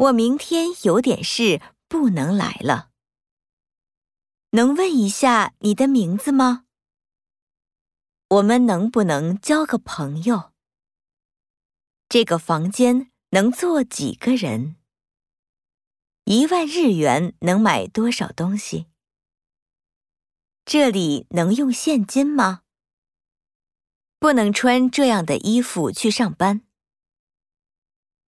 我明天有点事不能来了。能问一下你的名字吗？我们能不能交个朋友？这个房间能坐几个人？一万日元能买多少东西？这里能用现金吗？不能穿这样的衣服去上班。